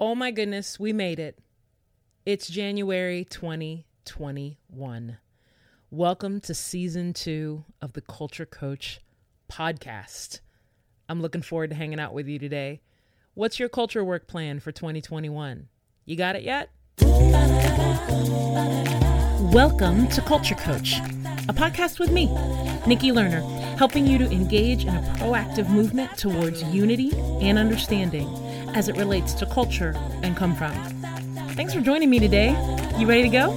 Oh my goodness, we made it. It's January 2021. Welcome to season two of the Culture Coach podcast. I'm looking forward to hanging out with you today. What's your culture work plan for 2021? You got it yet? Welcome to Culture Coach, a podcast with me, Nikki Lerner, helping you to engage in a proactive movement towards unity and understanding as it relates to culture and come from. Thanks for joining me today. You ready to go?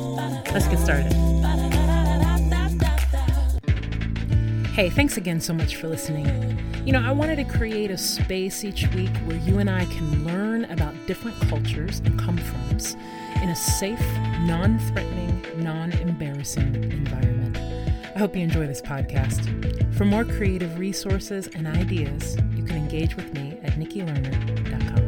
Let's get started. Hey, thanks again so much for listening. You know, I wanted to create a space each week where you and I can learn about different cultures and come froms in a safe, non threatening, non embarrassing environment. I hope you enjoy this podcast. For more creative resources and ideas, you can engage with me at nikkilerner.com.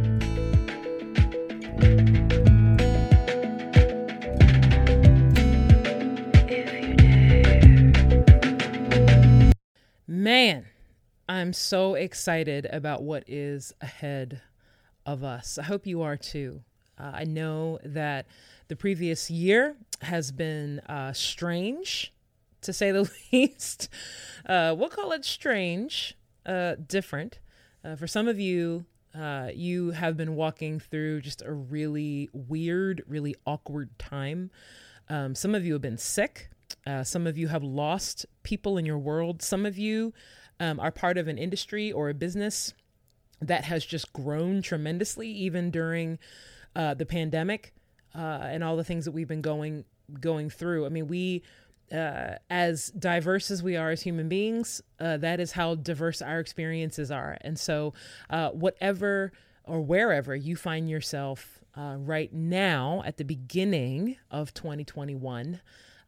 Man, I'm so excited about what is ahead of us. I hope you are too. Uh, I know that the previous year has been uh, strange, to say the least. Uh, we'll call it strange, uh, different. Uh, for some of you, uh, you have been walking through just a really weird, really awkward time. Um, some of you have been sick. some of you have lost people in your world. Some of you um, are part of an industry or a business that has just grown tremendously, even during uh, the pandemic uh, and all the things that we've been going going through. I mean, we, uh, as diverse as we are as human beings, uh, that is how diverse our experiences are. And so, uh, whatever or wherever you find yourself uh, right now at the beginning of 2021.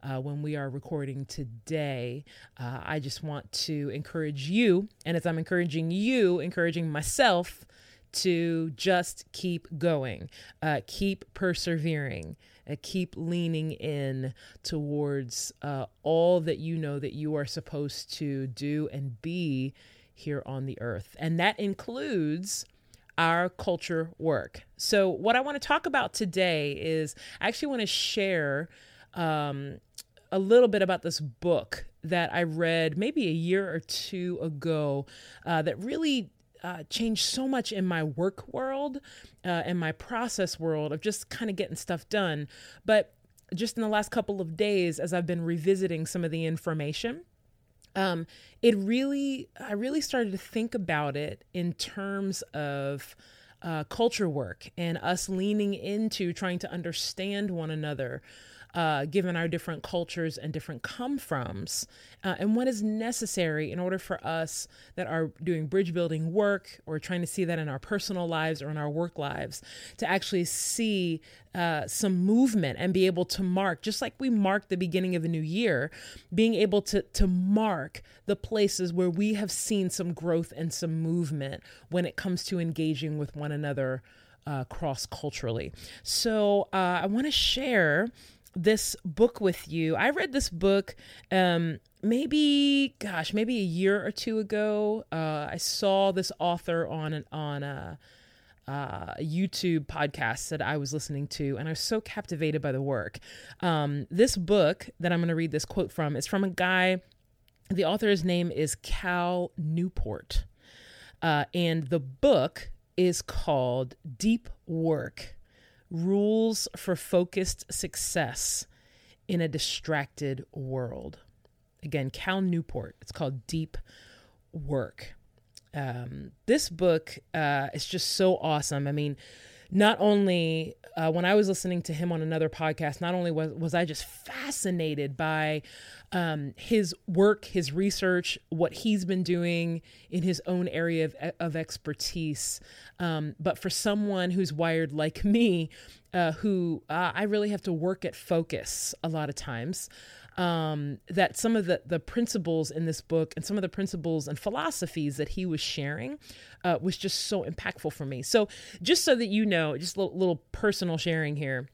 Uh, when we are recording today. Uh, I just want to encourage you, and as I'm encouraging you, encouraging myself to just keep going, uh, keep persevering, uh, keep leaning in towards uh, all that you know that you are supposed to do and be here on the earth. And that includes our culture work. So, what I want to talk about today is I actually want to share um, a little bit about this book that I read maybe a year or two ago uh, that really uh, changed so much in my work world uh, and my process world of just kind of getting stuff done. But just in the last couple of days, as I've been revisiting some of the information, um, it really, I really started to think about it in terms of uh, culture work and us leaning into trying to understand one another uh, given our different cultures and different come froms, uh, and what is necessary in order for us that are doing bridge building work or trying to see that in our personal lives or in our work lives to actually see uh, some movement and be able to mark, just like we mark the beginning of a new year, being able to to mark the places where we have seen some growth and some movement when it comes to engaging with one another uh, cross culturally. So uh, I want to share this book with you. I read this book um, maybe, gosh, maybe a year or two ago. Uh, I saw this author on an on a, uh, YouTube podcast that I was listening to, and I was so captivated by the work. Um, this book that I'm going to read this quote from is from a guy. The author's name is Cal Newport, uh, and the book is called Deep Work Rules for Focused Success in a Distracted World. Again, Cal Newport. It's called Deep Work. Um, this book uh, is just so awesome. I mean, not only uh, when I was listening to him on another podcast, not only was, was I just fascinated by um, his work, his research, what he's been doing in his own area of, of expertise, um, but for someone who's wired like me, uh, who uh, I really have to work at focus a lot of times um, that some of the, the principles in this book and some of the principles and philosophies that he was sharing uh, was just so impactful for me. So, just so that you know, just a little, little personal sharing here.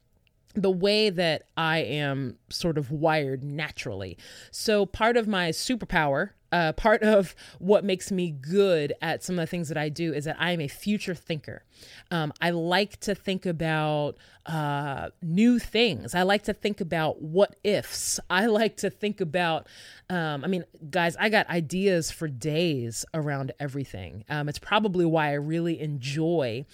The way that I am sort of wired naturally. So, part of my superpower, uh, part of what makes me good at some of the things that I do is that I am a future thinker. Um, I like to think about uh, new things. I like to think about what ifs. I like to think about, um, I mean, guys, I got ideas for days around everything. Um, it's probably why I really enjoy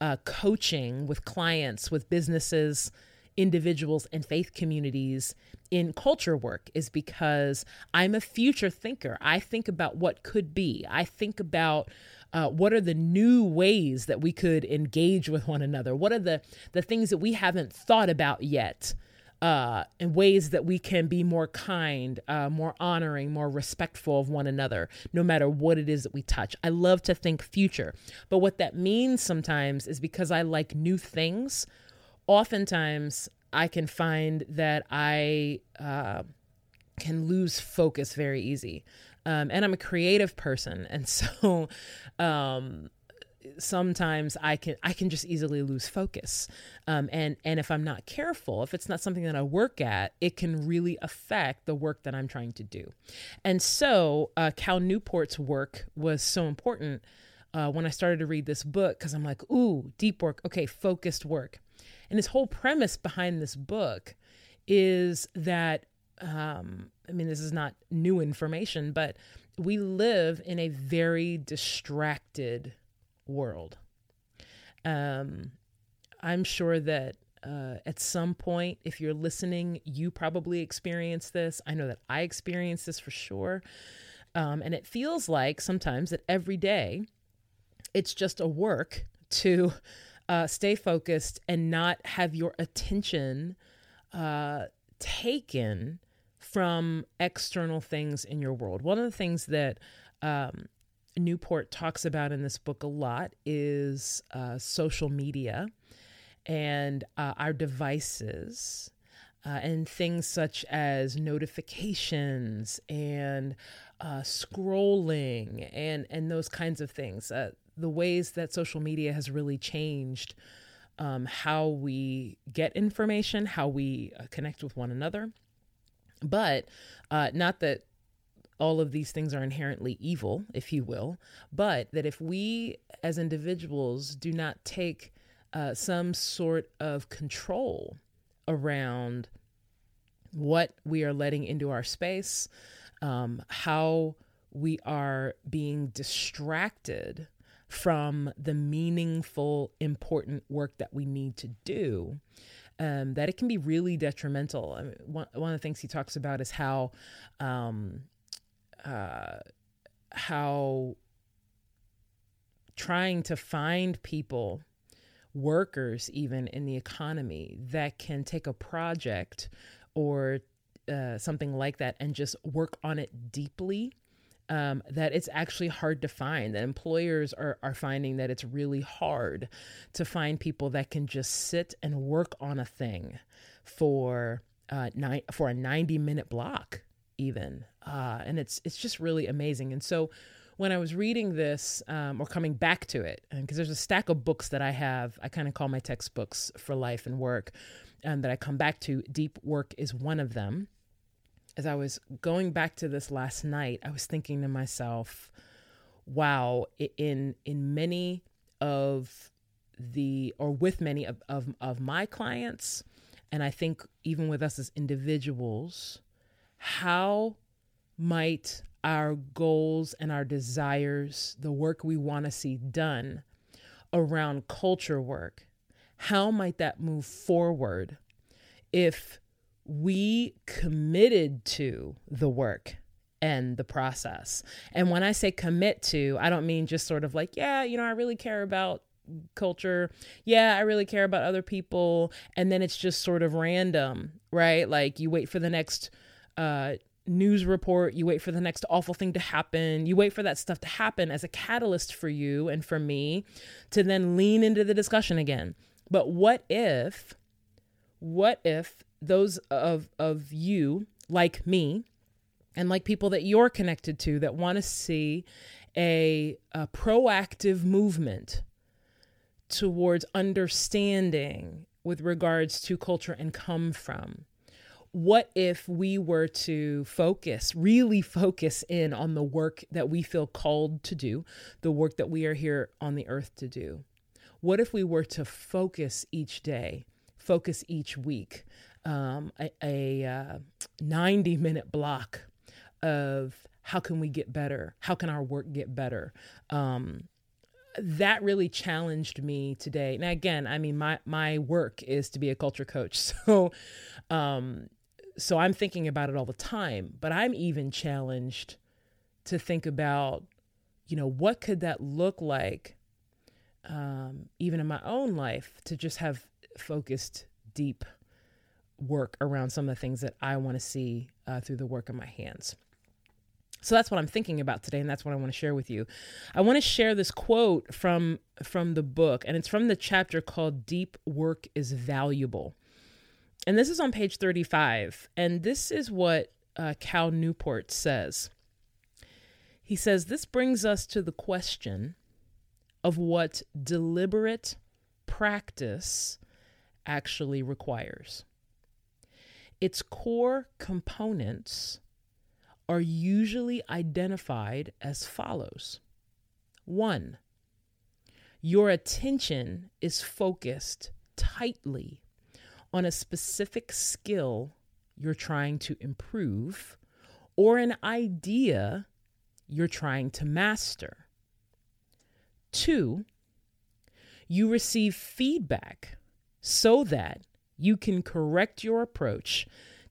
uh, coaching with clients, with businesses individuals and faith communities in culture work is because I'm a future thinker. I think about what could be. I think about uh, what are the new ways that we could engage with one another? What are the the things that we haven't thought about yet? Uh, in ways that we can be more kind, uh, more honoring, more respectful of one another, no matter what it is that we touch. I love to think future. But what that means sometimes is because I like new things, oftentimes I can find that I uh, can lose focus very easy. Um, and I'm a creative person. And so um, sometimes I can I can just easily lose focus. Um, and and if I'm not careful, if it's not something that I work at, it can really affect the work that I'm trying to do. And so uh, Cal Newport's work was so important uh, when I started to read this book because I'm like, ooh, deep work. Okay, focused work. And his whole premise behind this book is that, um, I mean, this is not new information, but we live in a very distracted world. Um, I'm sure that uh, at some point, if you're listening, you probably experience this. I know that I experience this for sure. Um, and it feels like sometimes that every day it's just a work to uh, stay focused and not have your attention uh, taken from external things in your world. One of the things that um, Newport talks about in this book a lot is uh, social media and uh, our devices. Uh, and things such as notifications and uh, scrolling and and those kinds of things. Uh, the ways that social media has really changed um, how we get information, how we uh, connect with one another. But uh, not that all of these things are inherently evil, if you will, but that if we as individuals do not take uh, some sort of control around what we are letting into our space, um, how we are being distracted from the meaningful, important work that we need to do, um, that it can be really detrimental. I mean, one, one of the things he talks about is how, um, uh, how trying to find people, workers even in the economy, that can take a project or uh, something like that and just work on it deeply um, that it's actually hard to find. That employers are, are finding that it's really hard to find people that can just sit and work on a thing for uh, nine, for a 90 minute block even. Uh, and it's, it's just really amazing. And so when I was reading this um, or coming back to it, because there's a stack of books that I have, I kind of call my textbooks for life and work, um, that I come back to. Deep Work is one of them as I was going back to this last night, I was thinking to myself, wow, in in many of the or with many of, of, of my clients, and I think even with us as individuals, how might our goals and our desires, the work we want to see done around culture work, how might that move forward if we committed to the work and the process. And when I say commit to, I don't mean just sort of like, yeah, you know, I really care about culture. Yeah, I really care about other people. And then it's just sort of random, right? Like you wait for the next uh, news report, you wait for the next awful thing to happen, you wait for that stuff to happen as a catalyst for you and for me to then lean into the discussion again. But what if, what if those of of you like me and like people that you're connected to that want to see a, a proactive movement towards understanding with regards to culture and come from? What if we were to focus, really focus in on the work that we feel called to do, the work that we are here on the earth to do? What if we were to focus each day, focus each week, um, a, a uh, 90 minute block of how can we get better? How can our work get better? Um, that really challenged me today. Now, again, I mean, my my work is to be a culture coach, so um, so I'm thinking about it all the time. But I'm even challenged to think about, you know, what could that look like, um, even in my own life, to just have focused, deep work around some of the things that I want to see uh, through the work of my hands. So that's what I'm thinking about today, and that's what I want to share with you. I want to share this quote from from the book, and it's from the chapter called "Deep Work is Valuable," and this is on page 35. And this is what uh, Cal Newport says. He says this brings us to the question of what deliberate practice actually requires. Its core components are usually identified as follows one, your attention is focused tightly on a specific skill you're trying to improve or an idea you're trying to master. Two, you receive feedback so that you can correct your approach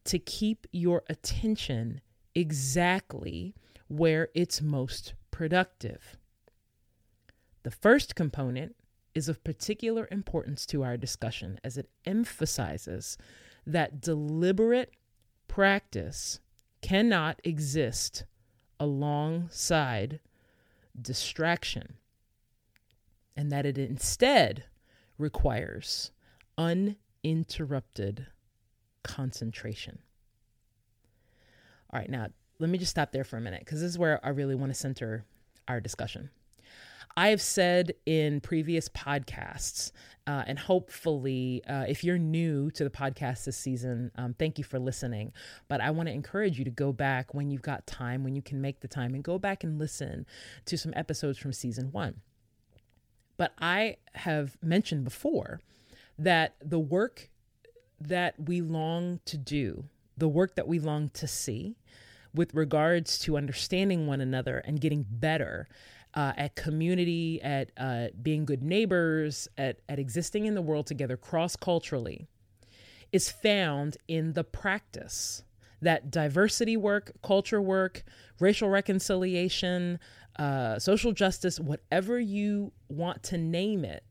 to keep your attention exactly where it's most productive. The first component is of particular importance to our discussion as it emphasizes that deliberate practice cannot exist alongside distraction, and that it instead requires uninterrupted concentration. All right, now let me just stop there for a minute because this is where I really want to center our discussion. I have said in previous podcasts, uh, and hopefully, uh, if you're new to the podcast this season, um, thank you for listening. But I want to encourage you to go back when you've got time, when you can make the time, and go back and listen to some episodes from season one. But I have mentioned before that the work that we long to do, the work that we long to see with regards to understanding one another and getting better uh, at community, at uh, being good neighbors, at, at existing in the world together cross culturally, is found in the practice that diversity work, culture work, racial reconciliation, uh, social justice, whatever you want to name it,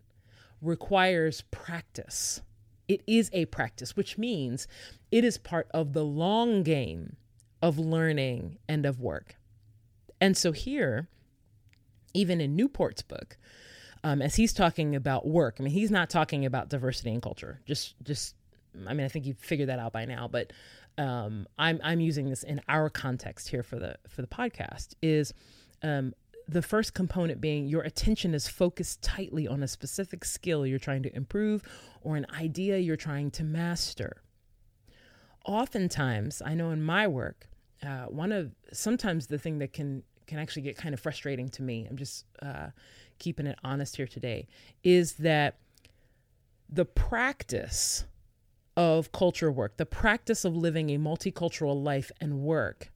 requires practice. It is a practice, which means it is part of the long game of learning and of work. And so here, even in Newport's book, um, as he's talking about work, I mean, he's not talking about diversity and culture. Just, just, I mean, I think you've figured that out by now. But um, I'm I'm using this in our context here for the for the podcast. Is um, the first component being your attention is focused tightly on a specific skill you're trying to improve or an idea you're trying to master. Oftentimes, I know in my work, uh, one of sometimes the thing that can can actually get kind of frustrating to me. I'm just uh, keeping it honest here today. Is that the practice of culture work, the practice of living a multicultural life and work,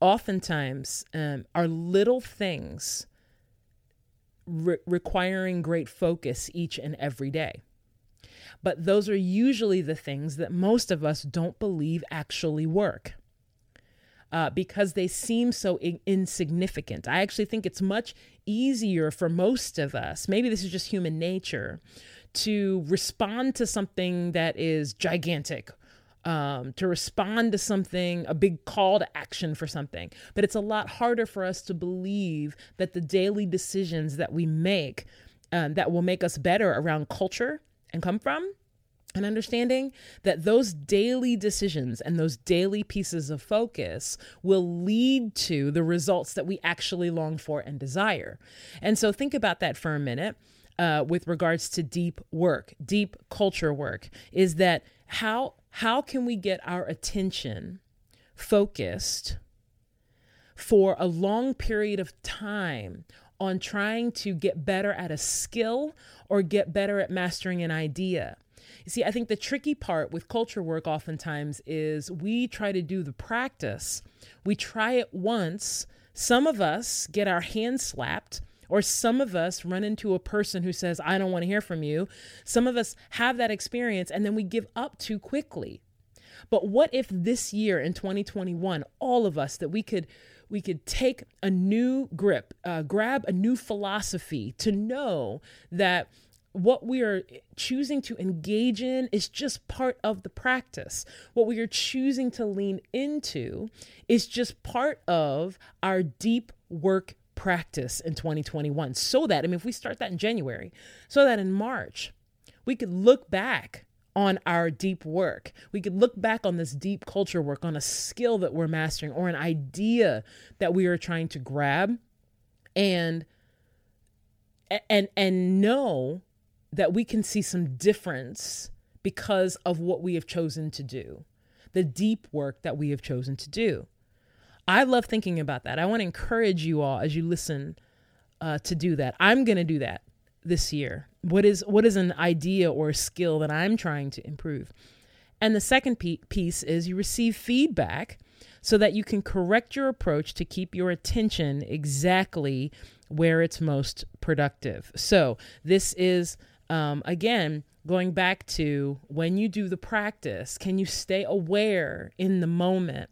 oftentimes um, are little things re- requiring great focus each and every day. But those are usually the things that most of us don't believe actually work uh, because they seem so in- insignificant. I actually think it's much easier for most of us, maybe this is just human nature, to respond to something that is gigantic. Um, to respond to something, a big call to action for something. But it's a lot harder for us to believe that the daily decisions that we make um, that will make us better around culture and come from and understanding that those daily decisions and those daily pieces of focus will lead to the results that we actually long for and desire. And so think about that for a minute. uh, with regards to deep work, deep culture work, is that how how can we get our attention focused for a long period of time on trying to get better at a skill or get better at mastering an idea. You see, I think the tricky part with culture work oftentimes is we try to do the practice. We try it once. Some of us get our hands slapped, or some of us run into a person who says, I don't want to hear from you. Some of us have that experience and then we give up too quickly. But what if this year in 2021, all of us, that we could we could take a new grip, uh, grab a new philosophy to know that what we are choosing to engage in is just part of the practice. What we are choosing to lean into is just part of our deep work practice in 2021. So that, I mean, if we start that in January, so that in March, we could look back on our deep work. We could look back on this deep culture work, on a skill that we're mastering or an idea that we are trying to grab and and and know that we can see some difference because of what we have chosen to do. The deep work that we have chosen to do. I love thinking about that. I want to encourage you all as you listen uh, to do that. I'm going to do that this year? What is what is an idea or a skill that I'm trying to improve? And the second piece is you receive feedback so that you can correct your approach to keep your attention exactly where it's most productive. So, this is um, again going back to when you do the practice, can you stay aware in the moment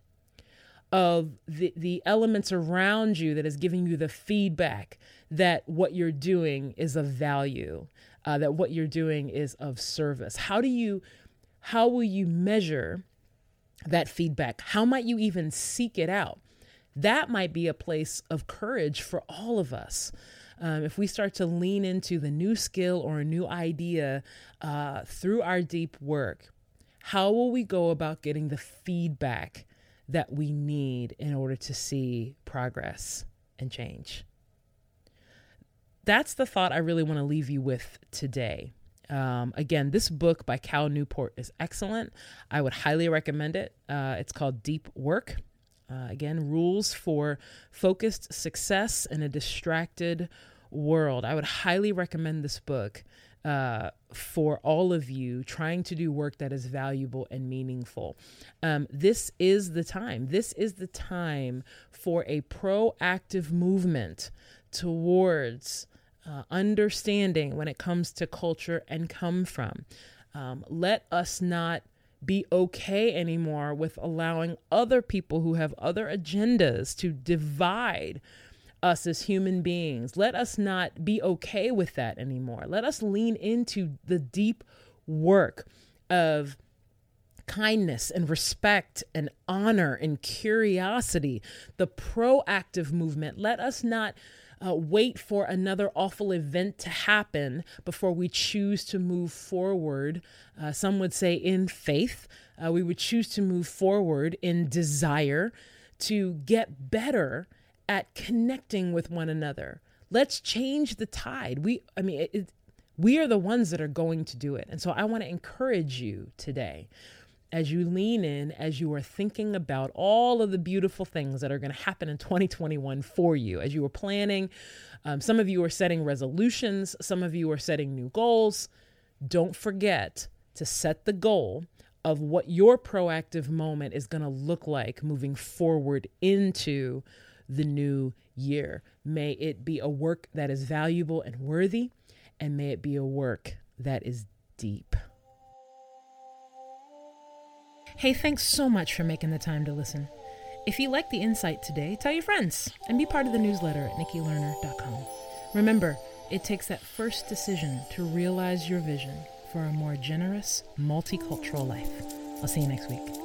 of the, the elements around you that is giving you the feedback that what you're doing is of value, uh, that what you're doing is of service. How do you, how will you measure that feedback? How might you even seek it out? That might be a place of courage for all of us. Um, if we start to lean into the new skill or a new idea uh, through our deep work, how will we go about getting the feedback that we need in order to see progress and change? that's the thought I really want to leave you with today. Um, again, this book by Cal Newport is excellent. I would highly recommend it. Uh, it's called Deep Work. Uh, again, rules for focused success in a distracted world. I would highly recommend this book uh, for all of you trying to do work that is valuable and meaningful. Um, this is the time. This is the time for a proactive movement towards uh, understanding when it comes to culture and come from. Um, let us not be okay anymore with allowing other people who have other agendas to divide us as human beings. Let us not be okay with that anymore. Let us lean into the deep work of kindness and respect and honor and curiosity, the proactive movement. Let us not uh, wait for another awful event to happen before we choose to move forward. Uh, some would say in faith. Uh, we would choose to move forward in desire to get better at connecting with one another. Let's change the tide. We, I mean, it, it, we are the ones that are going to do it. And so I want to encourage you today as you lean in, as you are thinking about all of the beautiful things that are going to happen in 2021 for you, as you are planning. Um, some of you are setting resolutions, some of you are setting new goals. Don't forget to set the goal of what your proactive moment is going to look like moving forward into the new year. May it be a work that is valuable and worthy, and may it be a work that is deep. Hey, thanks so much for making the time to listen. If you like the insight today, tell your friends and be part of the newsletter at nikkilerner.com. Remember, it takes that first decision to realize your vision for a more generous, multicultural life. I'll see you next week.